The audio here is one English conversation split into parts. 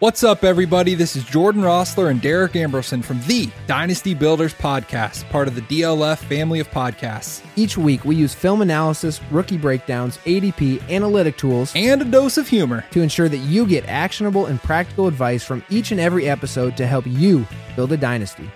What's up, everybody? This is Jordan Rossler and Derek Ambrosen from the Dynasty Builders Podcast, part of the DLF family of podcasts. Each week, we use film analysis, rookie breakdowns, ADP, analytic tools, and a dose of humor to ensure that you get actionable and practical advice from each and every episode to help you build a dynasty.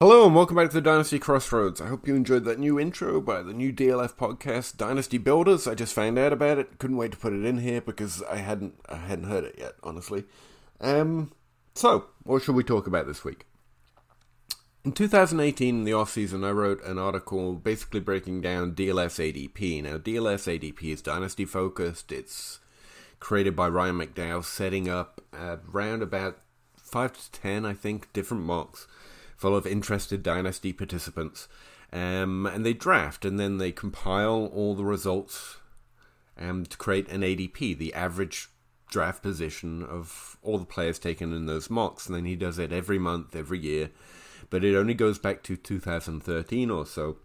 Hello and welcome back to the Dynasty Crossroads. I hope you enjoyed that new intro by the new DLF podcast, Dynasty Builders. I just found out about it. Couldn't wait to put it in here because I hadn't I hadn't heard it yet, honestly. Um so, what should we talk about this week? In 2018, in the off season, I wrote an article basically breaking down DLF ADP. Now, DLF ADP is dynasty focused. It's created by Ryan McDowell, setting up around about five to ten, I think, different mocks full of interested dynasty participants. Um, and they draft and then they compile all the results um, to create an ADP, the average draft position of all the players taken in those mocks. And then he does it every month, every year. But it only goes back to 2013 or so.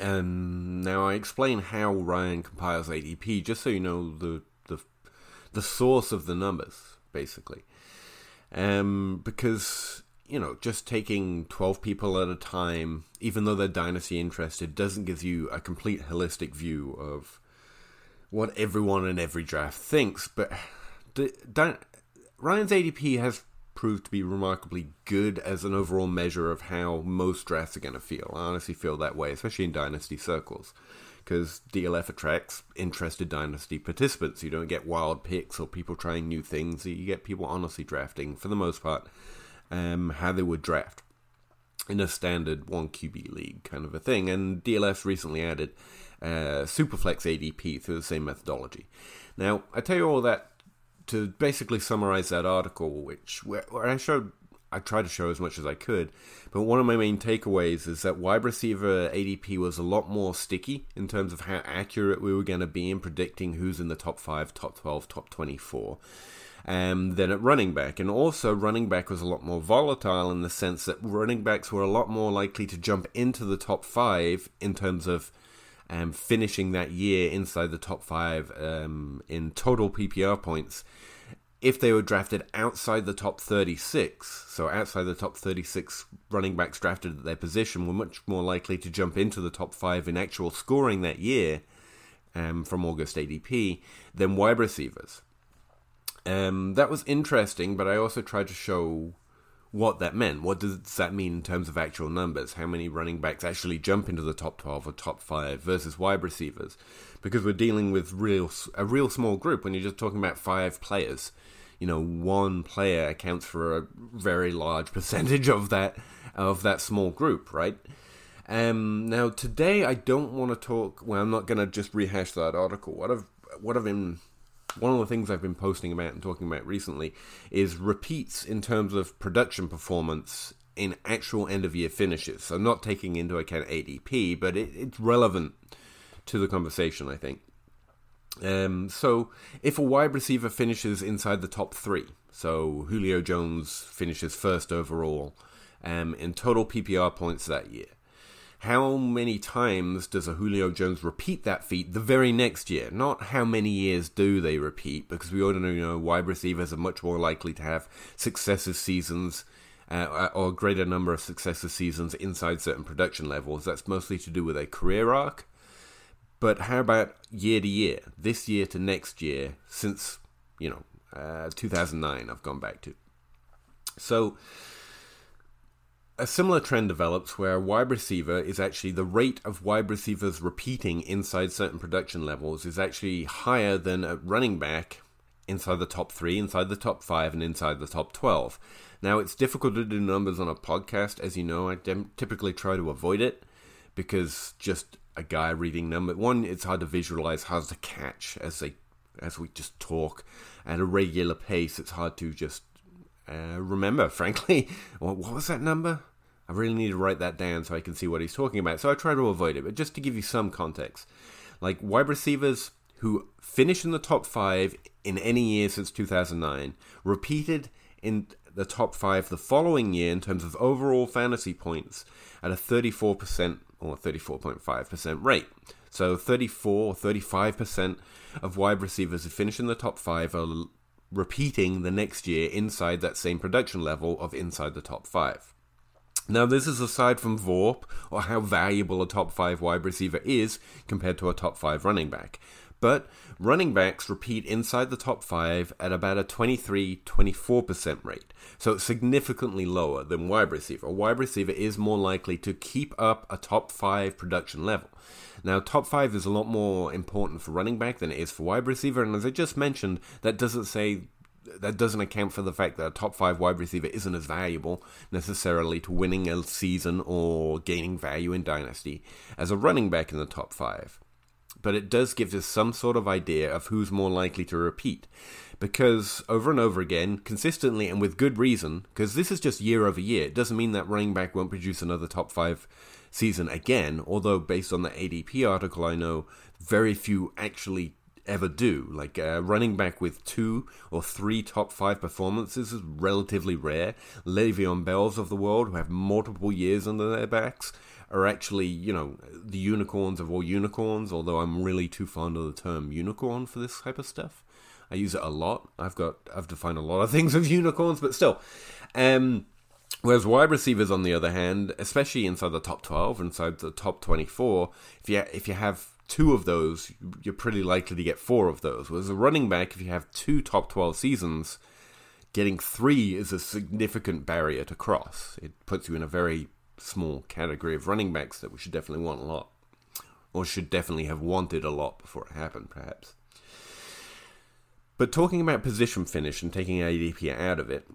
And now I explain how Ryan compiles ADP, just so you know the the, the source of the numbers, basically. Um, because you know, just taking 12 people at a time, even though they're dynasty interested, doesn't give you a complete holistic view of what everyone in every draft thinks. But Ryan's ADP has proved to be remarkably good as an overall measure of how most drafts are going to feel. I honestly feel that way, especially in dynasty circles. Because DLF attracts interested dynasty participants. You don't get wild picks or people trying new things. You get people honestly drafting, for the most part, um, how they would draft in a standard one QB league kind of a thing. And DLF recently added uh, Superflex ADP through the same methodology. Now, I tell you all that to basically summarize that article, which where I showed. I tried to show as much as I could, but one of my main takeaways is that wide receiver ADP was a lot more sticky in terms of how accurate we were going to be in predicting who's in the top 5, top 12, top 24 um, than at running back. And also, running back was a lot more volatile in the sense that running backs were a lot more likely to jump into the top five in terms of um, finishing that year inside the top five um, in total PPR points. If they were drafted outside the top 36, so outside the top 36 running backs drafted at their position, were much more likely to jump into the top five in actual scoring that year um, from August ADP than wide receivers. Um, that was interesting, but I also tried to show what that meant. What does that mean in terms of actual numbers? How many running backs actually jump into the top 12 or top 5 versus wide receivers? Because we're dealing with real a real small group when you're just talking about five players. You know, one player accounts for a very large percentage of that of that small group, right? Um, now today I don't want to talk. Well, I'm not going to just rehash that article. What I've what I've been one of the things I've been posting about and talking about recently is repeats in terms of production performance in actual end of year finishes. So, not taking into account ADP, but it, it's relevant to the conversation, I think. Um, so, if a wide receiver finishes inside the top three, so Julio Jones finishes first overall um, in total PPR points that year, how many times does a Julio Jones repeat that feat the very next year? Not how many years do they repeat, because we all know, wide receivers are much more likely to have successive seasons uh, or a greater number of successive seasons inside certain production levels. That's mostly to do with a career arc. But how about year to year, this year to next year, since, you know, uh, 2009, I've gone back to. So a similar trend develops where wide receiver is actually the rate of wide receivers repeating inside certain production levels is actually higher than a running back inside the top three, inside the top five, and inside the top 12. Now, it's difficult to do numbers on a podcast, as you know. I typically try to avoid it because just a guy reading number one, it's hard to visualize, hard to catch as they as we just talk at a regular pace. It's hard to just uh, remember, frankly. what was that number? I really need to write that down so I can see what he's talking about. So I try to avoid it, but just to give you some context. Like wide receivers who finish in the top five in any year since 2009, repeated in the top five the following year in terms of overall fantasy points at a 34% or 34.5% rate. So 34 or 35% of wide receivers who finish in the top five are repeating the next year inside that same production level of inside the top five. Now, this is aside from VORP or how valuable a top five wide receiver is compared to a top five running back. But running backs repeat inside the top five at about a 23 24% rate. So it's significantly lower than wide receiver. A wide receiver is more likely to keep up a top five production level. Now, top five is a lot more important for running back than it is for wide receiver. And as I just mentioned, that doesn't say that doesn't account for the fact that a top five wide receiver isn't as valuable necessarily to winning a season or gaining value in dynasty as a running back in the top five. But it does give us some sort of idea of who's more likely to repeat. Because over and over again, consistently and with good reason, because this is just year over year, it doesn't mean that running back won't produce another top five season again. Although, based on the ADP article, I know very few actually ever do. Like uh, running back with two or three top five performances is relatively rare. Le'Veon Bells of the world, who have multiple years under their backs, are actually, you know, the unicorns of all unicorns, although I'm really too fond of the term unicorn for this type of stuff. I use it a lot. I've got I've defined a lot of things with unicorns, but still. Um Whereas wide receivers, on the other hand, especially inside the top twelve, inside the top twenty-four, if you if you have two of those, you're pretty likely to get four of those. Whereas a running back, if you have two top 12 seasons, getting three is a significant barrier to cross. It puts you in a very small category of running backs that we should definitely want a lot. Or should definitely have wanted a lot before it happened, perhaps. But talking about position finish and taking ADP out of it,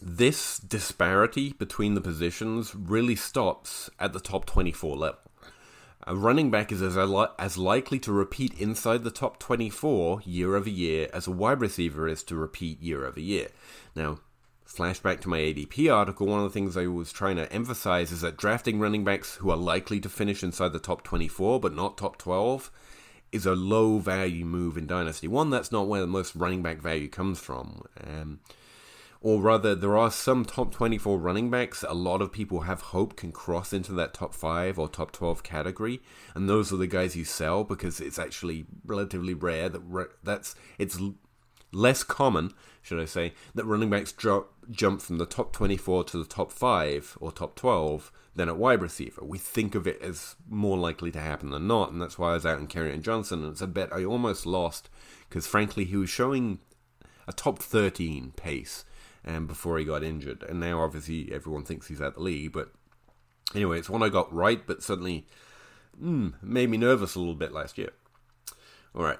this disparity between the positions really stops at the top 24 level. A running back is as, as likely to repeat inside the top 24 year over year as a wide receiver is to repeat year over year. Now, flashback to my ADP article, one of the things I was trying to emphasize is that drafting running backs who are likely to finish inside the top 24 but not top 12 is a low value move in Dynasty. One, that's not where the most running back value comes from. Um, or rather, there are some top 24 running backs a lot of people have hope can cross into that top 5 or top 12 category, and those are the guys you sell because it's actually relatively rare that re- that's it's less common, should I say, that running backs drop, jump from the top 24 to the top 5 or top 12 than at wide receiver. We think of it as more likely to happen than not, and that's why I was out in Kerryon Johnson, and it's a bet I almost lost because frankly he was showing a top 13 pace um, before he got injured. And now, obviously, everyone thinks he's at the league. But anyway, it's one I got right, but certainly mm, made me nervous a little bit last year. All right.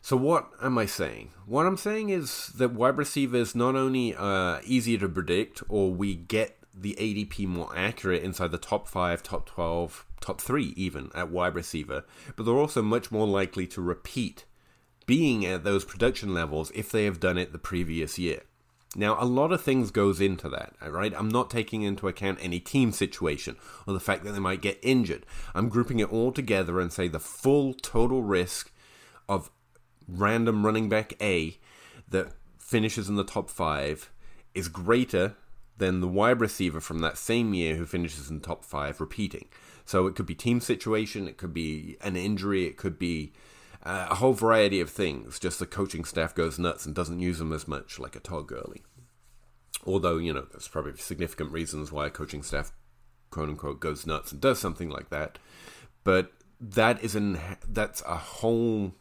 So what am I saying? What I'm saying is that wide receivers not only are easier to predict, or we get the ADP more accurate inside the top five, top twelve, top three, even at wide receiver, but they're also much more likely to repeat being at those production levels if they have done it the previous year. Now, a lot of things goes into that, right? I'm not taking into account any team situation or the fact that they might get injured. I'm grouping it all together and say the full total risk of random running back A that finishes in the top five is greater than the wide receiver from that same year who finishes in top five repeating. So it could be team situation, it could be an injury, it could be uh, a whole variety of things. Just the coaching staff goes nuts and doesn't use them as much, like a Todd Gurley. Although you know, there's probably significant reasons why a coaching staff, quote unquote, goes nuts and does something like that. But that is an that's a whole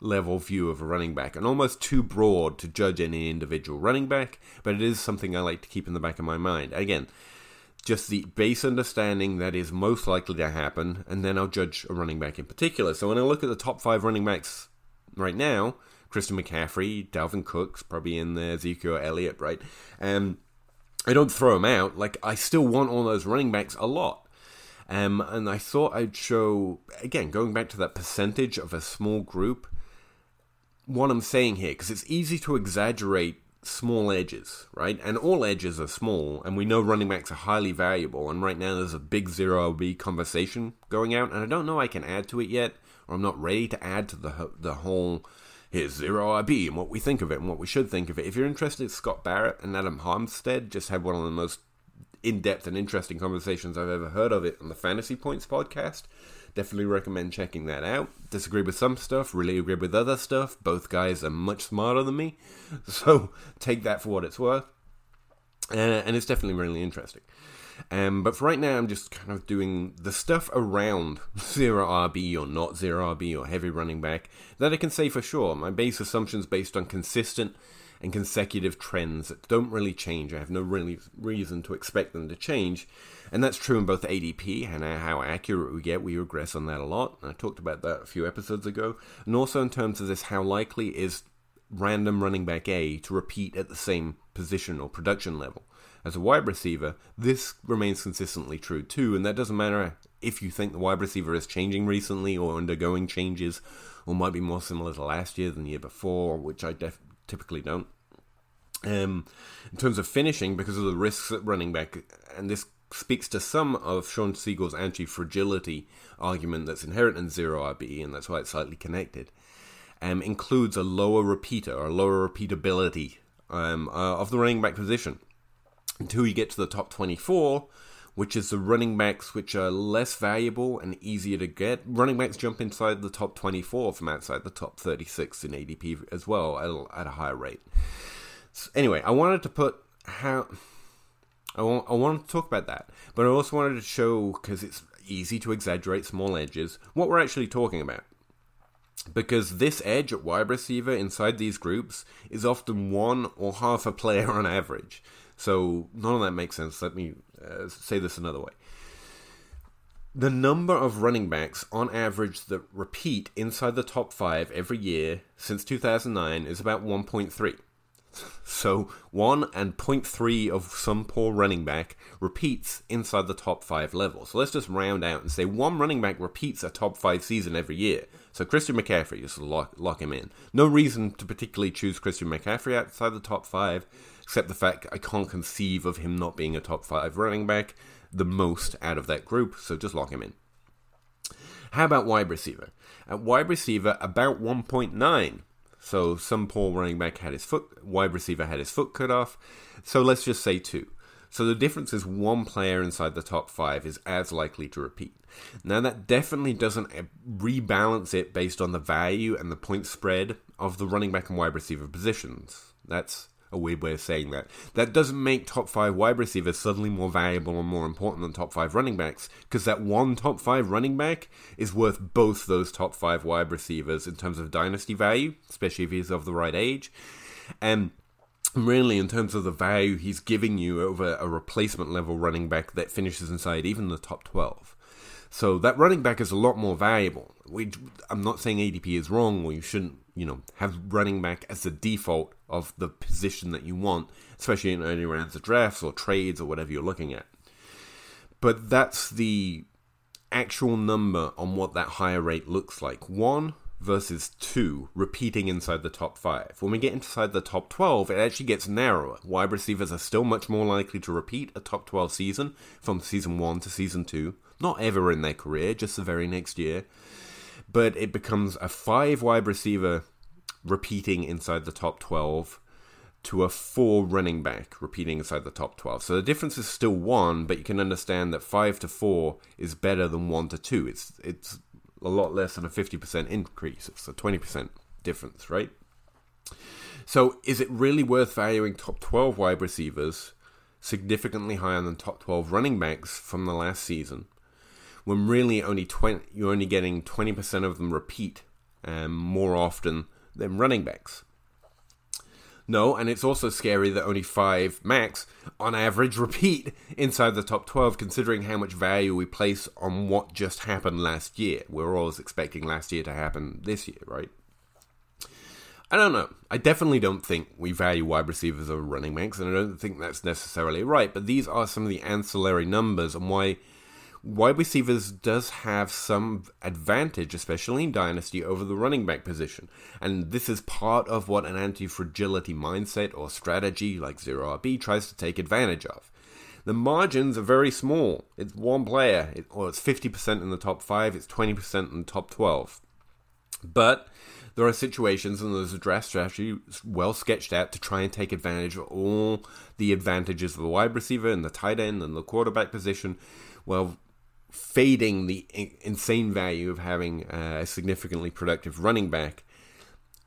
level view of a running back and almost too broad to judge any individual running back, but it is something I like to keep in the back of my mind. Again, just the base understanding that is most likely to happen, and then I'll judge a running back in particular. So when I look at the top five running backs right now, Christian McCaffrey, Dalvin Cook's probably in there, Ezekiel Elliott, right? Um, I don't throw them out. Like I still want all those running backs a lot. Um, and I thought I'd show again, going back to that percentage of a small group. What I'm saying here, because it's easy to exaggerate small edges, right? And all edges are small, and we know running backs are highly valuable. And right now, there's a big zero RB conversation going out, and I don't know I can add to it yet, or I'm not ready to add to the the whole here's zero RB and what we think of it and what we should think of it. If you're interested, Scott Barrett and Adam Harstad just had one of the most in depth and interesting conversations I've ever heard of it on the Fantasy Points podcast. Definitely recommend checking that out. Disagree with some stuff, really agree with other stuff. Both guys are much smarter than me, so take that for what it's worth. Uh, and it's definitely really interesting. Um, but for right now, I'm just kind of doing the stuff around zero RB or not zero RB or heavy running back that I can say for sure. My base assumptions based on consistent and consecutive trends that don't really change. I have no really reason to expect them to change. And that's true in both ADP and how accurate we get. We regress on that a lot. I talked about that a few episodes ago. And also in terms of this, how likely is random running back A to repeat at the same position or production level. As a wide receiver, this remains consistently true too, and that doesn't matter if you think the wide receiver is changing recently or undergoing changes, or might be more similar to last year than the year before, which I def- typically don't. Um, in terms of finishing, because of the risks at running back, and this speaks to some of Sean Siegele's anti fragility argument that's inherent in zero RB, and that's why it's slightly connected, um, includes a lower repeater or lower repeatability um, uh, of the running back position until you get to the top 24, which is the running backs which are less valuable and easier to get. Running backs jump inside the top 24 from outside the top 36 in ADP as well at, at a higher rate. So anyway, I wanted to put how. I want, I wanted to talk about that, but I also wanted to show, because it's easy to exaggerate small edges, what we're actually talking about. Because this edge at wide receiver inside these groups is often one or half a player on average. So none of that makes sense. Let me uh, say this another way. The number of running backs on average that repeat inside the top five every year since 2009 is about 1.3. So 1 and 0.3 of some poor running back repeats inside the top 5 level. So let's just round out and say one running back repeats a top 5 season every year. So Christian McCaffrey, just lock, lock him in. No reason to particularly choose Christian McCaffrey outside the top 5 except the fact I can't conceive of him not being a top five running back, the most out of that group, so just lock him in. How about wide receiver? At wide receiver, about 1.9. So some poor running back had his foot, wide receiver had his foot cut off. So let's just say two. So the difference is one player inside the top five is as likely to repeat. Now that definitely doesn't eh, rebalance it based on the value and the point spread of the running back and wide receiver positions. That's a weird way of saying that. That doesn't make top five wide receivers suddenly more valuable or more important than top five running backs, because that one top five running back is worth both those top five wide receivers in terms of dynasty value, especially if he's of the right age. And really in terms of the value he's giving you over a replacement level running back that finishes inside even the top 12. So that running back is a lot more valuable. We, I'm not saying ADP is wrong or you shouldn't, you know, have running back as the default of the position that you want, especially in early rounds of drafts or trades or whatever you're looking at. But that's the actual number on what that higher rate looks like. One versus two repeating inside the top five. When we get inside the top 12, it actually gets narrower. Wide receivers are still much more likely to repeat a top 12 season from season one to season two. Not ever in their career, just the very next year. But it becomes a five wide receiver repeating inside the top 12 to a four running back repeating inside the top 12. So the difference is still one, but you can understand that five to four is better than one to two. It's, it's a lot less than a 50% increase. It's a 20% difference, right? So is it really worth valuing top 12 wide receivers significantly higher than top 12 running backs from the last season when really only 20, you're only getting 20% of them repeat um, more often than running backs. No, and it's also scary that only five max, on average, repeat inside the top 12, considering how much value we place on what just happened last year. We're always expecting last year to happen this year, right? I don't know. I definitely don't think we value wide receivers over running backs, and I don't think that's necessarily right, but these are some of the ancillary numbers and why wide receivers does have some advantage, especially in Dynasty, over the running back position. And this is part of what an anti fragility mindset or strategy like Zero RB tries to take advantage of. The margins are very small. It's one player, it, or it's 50% in the top 5, it's 20% in the top 12. But there are situations, and there's a draft strategy well sketched out to try and take advantage of all the advantages of the wide receiver and the tight end and the quarterback position, while fading the insane value of having a significantly productive running back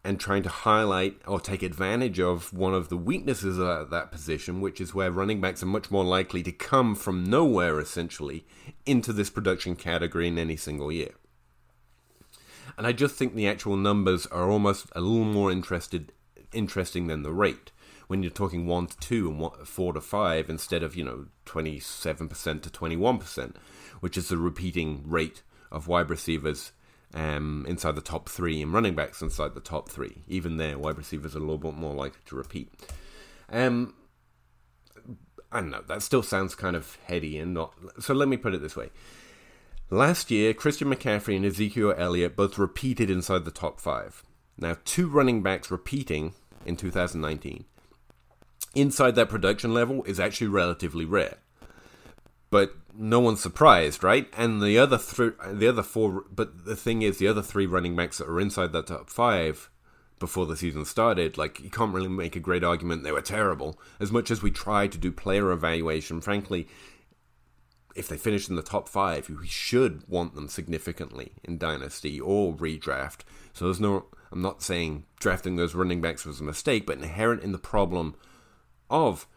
and trying to highlight or take advantage of one of the weaknesses of that position, which is where running backs are much more likely to come from nowhere, essentially, into this production category in any single year. And I just think the actual numbers are almost a little more interested, interesting than the rate when you're talking 1 to 2 and 4 to 5 instead of, you know, 27% to 21%, which is the repeating rate of wide receivers um, inside the top three and running backs inside the top three. Even there, wide receivers are a little bit more likely to repeat. Um, I don't know. That still sounds kind of heady and not. So let me put it this way. Last year, Christian McCaffrey and Ezekiel Elliott both repeated inside the top five. Now, two running backs repeating in 2019 inside that production level is actually relatively rare. But no one's surprised, right? And the other three, the other four, but the thing is, the other three running backs that are inside that top five before the season started, like you can't really make a great argument they were terrible. As much as we try to do player evaluation, frankly, if they finish in the top five, we should want them significantly in dynasty or redraft. So there's no, I'm not saying drafting those running backs was a mistake, but inherent in the problem of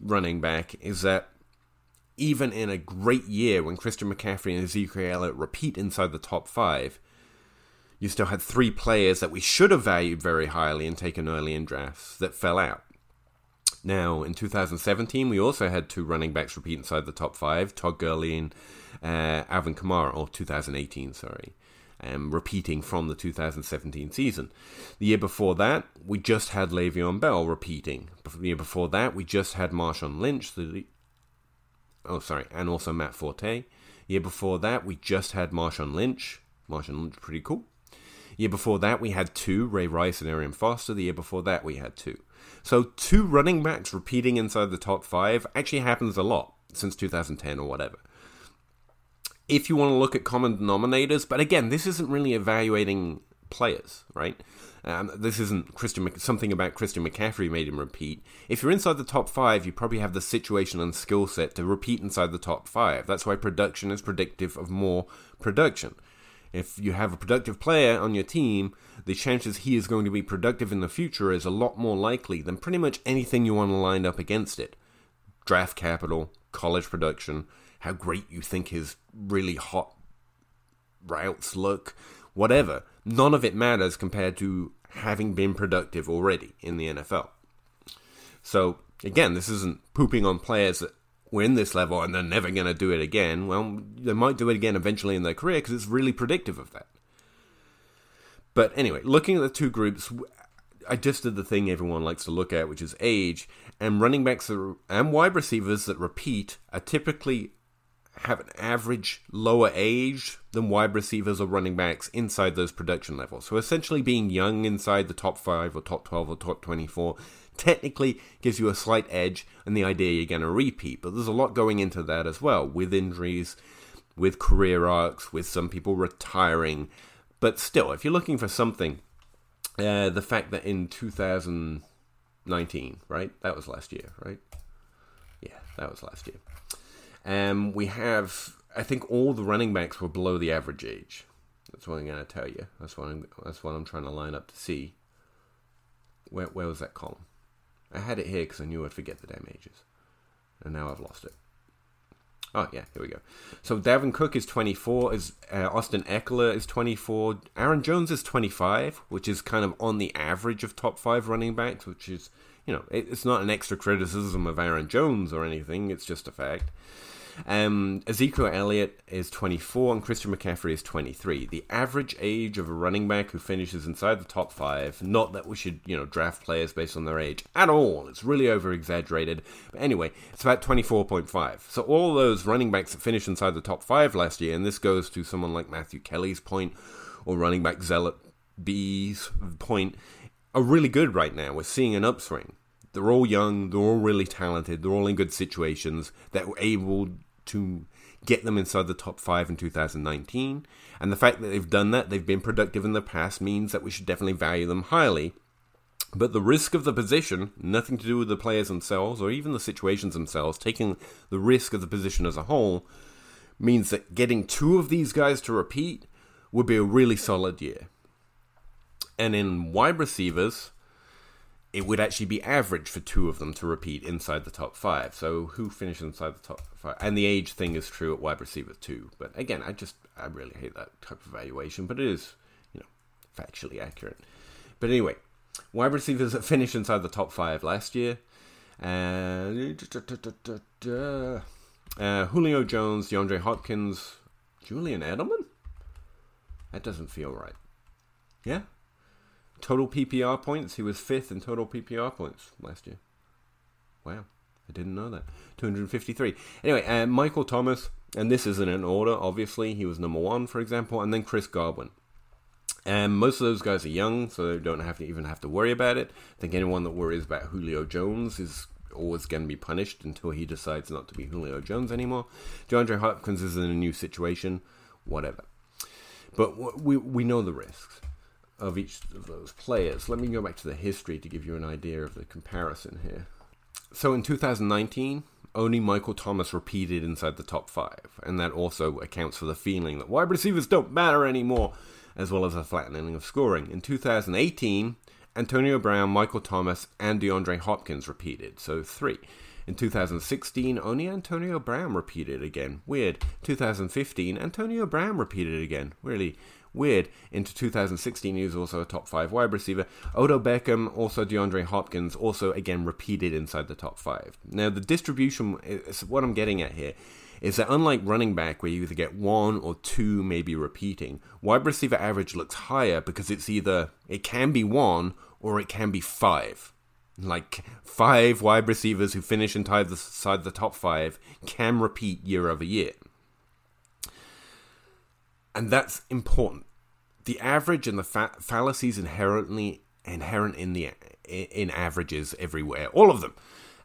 running back is that even in a great year when Christian McCaffrey and Ezekiel Elliott repeat inside the top five, you still had three players that we should have valued very highly and taken early in drafts that fell out. Now, in 2017, we also had two running backs repeat inside the top five Todd Gurley and uh, Alvin Kamara, or 2018, sorry, um, repeating from the 2017 season. The year before that, we just had Le'Veon Bell repeating. The year before that, we just had Marshawn Lynch, the oh sorry, and also Matt Forte. Year before that, we just had Marshawn Lynch. Marshawn Lynch, pretty cool. Year before that, we had two, Ray Rice and Arian Foster. The year before that, we had two. So two running backs repeating inside the top five actually happens a lot since 2010 or whatever. If you want to look at common denominators, but again, this isn't really evaluating players, right? Um, this isn't Christian something about Christian McCaffrey made him repeat. If you're inside the top five, you probably have the situation and skill set to repeat inside the top five. That's why production is predictive of more production. If you have a productive player on your team, the chances he is going to be productive in the future is a lot more likely than pretty much anything you want to line up against it. Draft capital, college production, how great you think his really hot routes look, whatever. None of it matters compared to having been productive already in the NFL. So, again, this isn't pooping on players that win this level and they're never going to do it again. Well, they might do it again eventually in their career because it's really predictive of that. But anyway, looking at the two groups, I just did the thing everyone likes to look at, which is age. And running backs and wide receivers that repeat are typically have an average lower age than wide receivers or running backs inside those production levels. So essentially being young inside the top 5 or top 12 or top 24 technically gives you a slight edge and the idea you're going to repeat. But there's a lot going into that as well with injuries, with career arcs, with some people retiring. But still, if you're looking for something, uh, the fact that in 2019, right? That was last year, right? Yeah, that was last year. Um, we have, I think, all the running backs were below the average age. That's what I'm going to tell you. That's what I'm. That's what I'm trying to line up to see. Where Where was that column? I had it here because I knew I'd forget the damn ages, and now I've lost it. Oh yeah, here we go. So Dalvin Cook is 24. Is uh, Austin Ekeler is 24. Aaron Jones is 25, which is kind of on the average of top five running backs, which is you know it's not an extra criticism of Aaron Jones or anything. It's just a fact. Um, Ezekiel Elliott is 24 and Christian McCaffrey is 23. The average age of a running back who finishes inside the top five, not that we should, you know, draft players based on their age at all. It's really over exaggerated. But anyway, it's about 24.5. So all those running backs that finished inside the top five last year, and this goes to someone like Matthew Kelly's point or running back Zealot B's point, are really good right now. We're seeing an upswing. They're all young, they're all really talented, they're all in good situations that were able to get them inside the top five in 2019. And the fact that they've done that, they've been productive in the past, means that we should definitely value them highly. But the risk of the position, nothing to do with the players themselves or even the situations themselves, taking the risk of the position as a whole, means that getting two of these guys to repeat would be a really solid year. And in wide receivers, it would actually be average for two of them to repeat inside the top five. So who finished inside the top five? And the age thing is true at wide receiver too. But again, I just I really hate that type of evaluation, but it is you know factually accurate. But anyway, wide receivers that finished inside the top five last year. Uh, uh, Julio Jones, DeAndre Hopkins, Julian Edelman. That doesn't feel right. Yeah, Total PPR points, he was fifth in total PPR points last year. Wow, I didn't know that. 253. Anyway, uh, Michael Thomas, and this isn't in order, obviously. He was number one, for example, and then Chris Godwin. And most of those guys are young, so they don't have to even have to worry about it. I think anyone that worries about Julio Jones is always going to be punished until he decides not to be Julio Jones anymore. DeAndre Hopkins is in a new situation, whatever. But we we know the risks of each of those players. Let me go back to the history to give you an idea of the comparison here. So in 2019, only Michael Thomas repeated inside the top five, and that also accounts for the feeling that wide receivers don't matter anymore, as well as a flattening of scoring. In 2018, Antonio Brown, Michael Thomas, and DeAndre Hopkins repeated, so three. In 2016, only Antonio Brown repeated again. Weird. 2015, Antonio Brown repeated again. Really Weird. Into 2016, he was also a top five wide receiver. Odell Beckham, also DeAndre Hopkins, also again repeated inside the top five. Now, the distribution, is what I'm getting at here, is that unlike running back, where you either get one or two maybe repeating, wide receiver average looks higher because it's either, it can be one or it can be five. Like five wide receivers who finish inside the, the top five can repeat year over year and that's important. The average and the fa- fallacies inherently inherent in the in averages everywhere, all of them,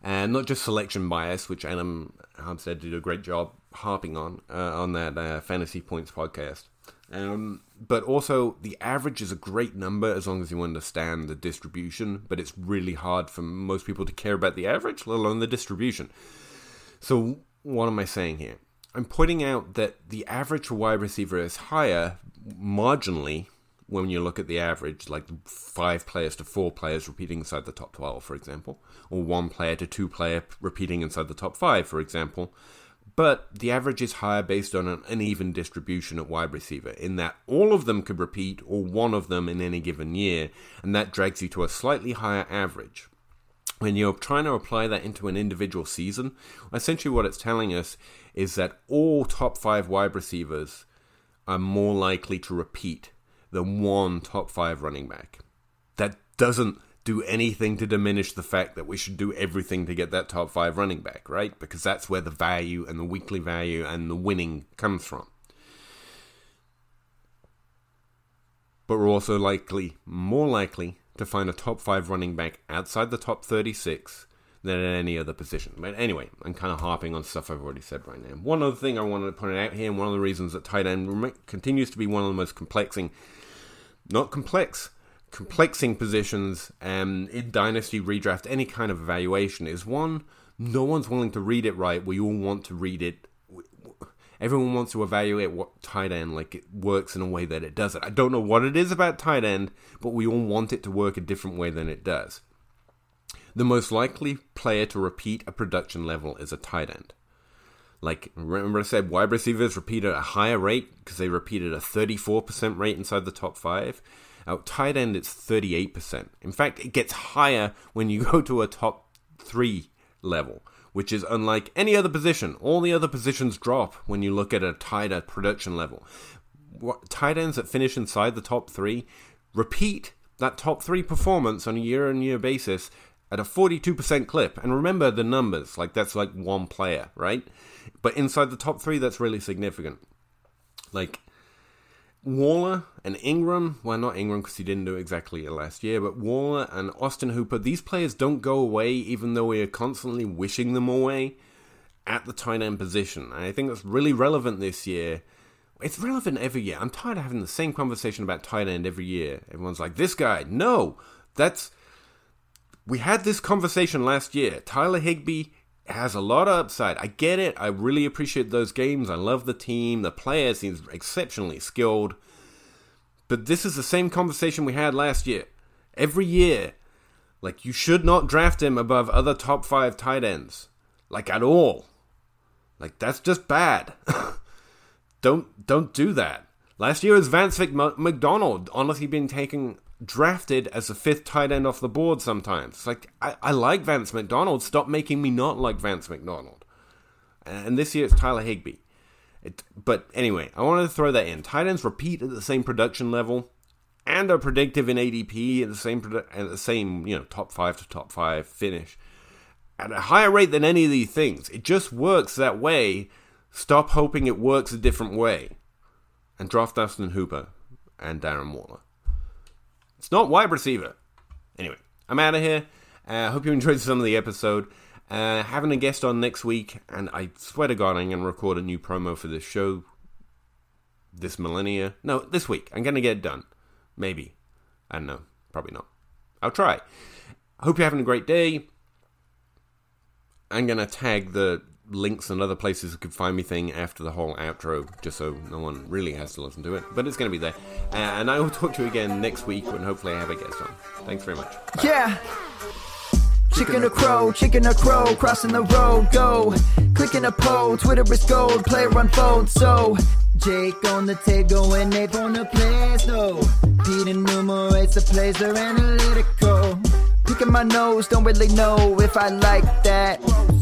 and not just selection bias, which Adam Harstad did a great job harping on uh, on that uh, Fantasy Points podcast. Um, but also, the average is a great number as long as you understand the distribution. But it's really hard for most people to care about the average, let alone the distribution. So, what am I saying here? I'm pointing out that the average for wide receiver is higher marginally when you look at the average, like five players to four players repeating inside the top 12, for example, or one player to two player repeating inside the top five, for example. But the average is higher based on an uneven distribution at wide receiver, in that all of them could repeat or one of them in any given year, and that drags you to a slightly higher average when you're trying to apply that into an individual season, essentially what it's telling us is that all top five wide receivers are more likely to repeat than one top five running back. That doesn't do anything to diminish the fact that we should do everything to get that top five running back, right? Because that's where the value and the weekly value and the winning comes from. But we're also likely, more likely, to find a top five running back outside the top 36 than at any other position. But anyway, I'm kind of harping on stuff I've already said right now. One other thing I wanted to point out here, and one of the reasons that tight end continues to be one of the most complexing, not complex, complexing positions um, in dynasty redraft, any kind of evaluation, is one, no one's willing to read it right. We all want to read it everyone wants to evaluate what tight end like it works in a way that it doesn't. I don't know what it is about tight end, but we all want it to work a different way than it does. The most likely player to repeat a production level is a tight end. Like remember I said wide receivers repeat at a higher rate because they repeated a 34% rate inside the top 5. Out tight end it's 38%. In fact, it gets higher when you go to a top 3 level which is unlike any other position. All the other positions drop when you look at a tighter production level. Tight ends that finish inside the top three repeat that top three performance on a year on year basis at a 42% clip. And remember the numbers, like that's like one player, right? But inside the top three, that's really significant. Like Waller and Ingram, well, not Ingram because he didn't do exactly it last year, but Waller and Austin Hooper, these players don't go away even though we are constantly wishing them away. at the tight end position. And I think that's really relevant this year. It's relevant every year. I'm tired of having the same conversation about tight end every year. Everyone's like, this guy. No, that's. We had this conversation last year. Tyler Higbee has a lot of upside. I get it. I really appreciate those games. I love the team. The player seems exceptionally skilled. But this is the same conversation we had last year. Every year, like you should not draft him above other top five tight ends, like at all. Like that's just bad. don't don't do that. Last year was Vance McDonald, honestly being taken drafted as a fifth tight end off the board sometimes. It's like I, I like Vance McDonald. Stop making me not like Vance McDonald. And this year it's Tyler Higbee. It, but anyway, I wanted to throw that in. Tight ends repeat at the same production level and are predictive in ADP at the same at the same you know top five to top five finish at a higher rate than any of these things. It just works that way. Stop hoping it works a different way, and draft Austin Hooper and Darren Waller. It's not wide receiver. Anyway, I'm out of here. I uh, hope you enjoyed some of the episode. Uh, having a guest on next week, and I swear to God, I'm going to record a new promo for this show this millennia. No, this week. I'm going to get it done. Maybe. I don't know. Probably not. I'll try. I hope you're having a great day. I'm going to tag the links and other places you could find me thing after the whole outro, just so no one really has to listen to it. But it's going to be there. Uh, and I will talk to you again next week when hopefully I have a guest on. Thanks very much. Bye. Yeah. Chicken or crow, chicken or crow, crossing the road, go. Clicking a pole, Twitter is gold, player unfold, so. Jake on the table and Nate on the place, no. Pete enumerates the plays, they're analytical. Picking my nose, don't really know if I like that.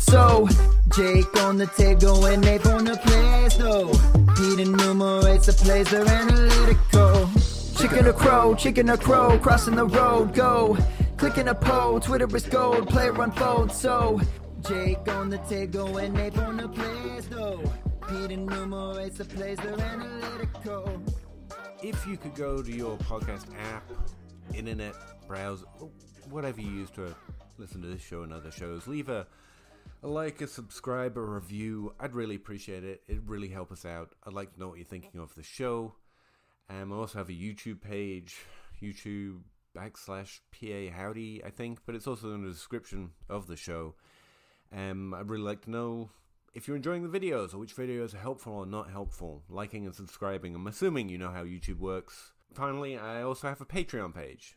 so. Jake on the table and Nate on the place, though. Pete enumerates the plays, they're analytical. Chicken or crow, chicken or crow, crossing the road, go. Clicking a pole, Twitter is gold, player unfold, so. Jake on the table and Nate on the place, though. Pete enumerates the plays, they're analytical. If you could go to your podcast app, internet browser, whatever you use to listen to this show and other shows, leave a a like, a subscribe, a review. I'd really appreciate it. It'd really help us out. I'd like to know what you're thinking of the show. Um, I also have a YouTube page, YouTube backslash PA Howdy, I think, but it's also in the description of the show. Um, I'd really like to know if you're enjoying the videos or which videos are helpful or not helpful. Liking and subscribing. I'm assuming you know how YouTube works. Finally, I also have a Patreon page.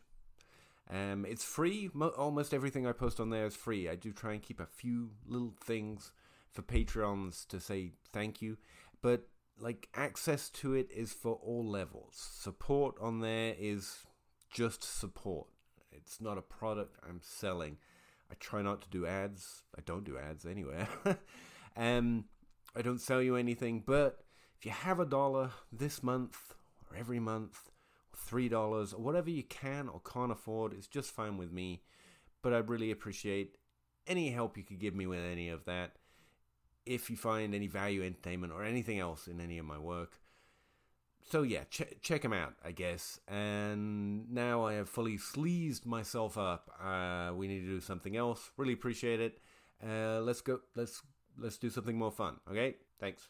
Um, it's free. Mo- almost everything I post on there is free. I do try and keep a few little things for Patreons to say thank you, but like access to it is for all levels. Support on there is just support. It's not a product I'm selling. I try not to do ads. I don't do ads anywhere. um, I don't sell you anything, but if you have a dollar this month or every month, $3 or whatever you can or can't afford is just fine with me. But I'd really appreciate any help you could give me with any of that. If you find any value, entertainment, or anything else in any of my work. So yeah, ch- check them out, I guess. And now I have fully sleazed myself up. Uh, we need to do something else. Really appreciate it. Uh, let's go. Let's let's do something more fun. Okay. Thanks.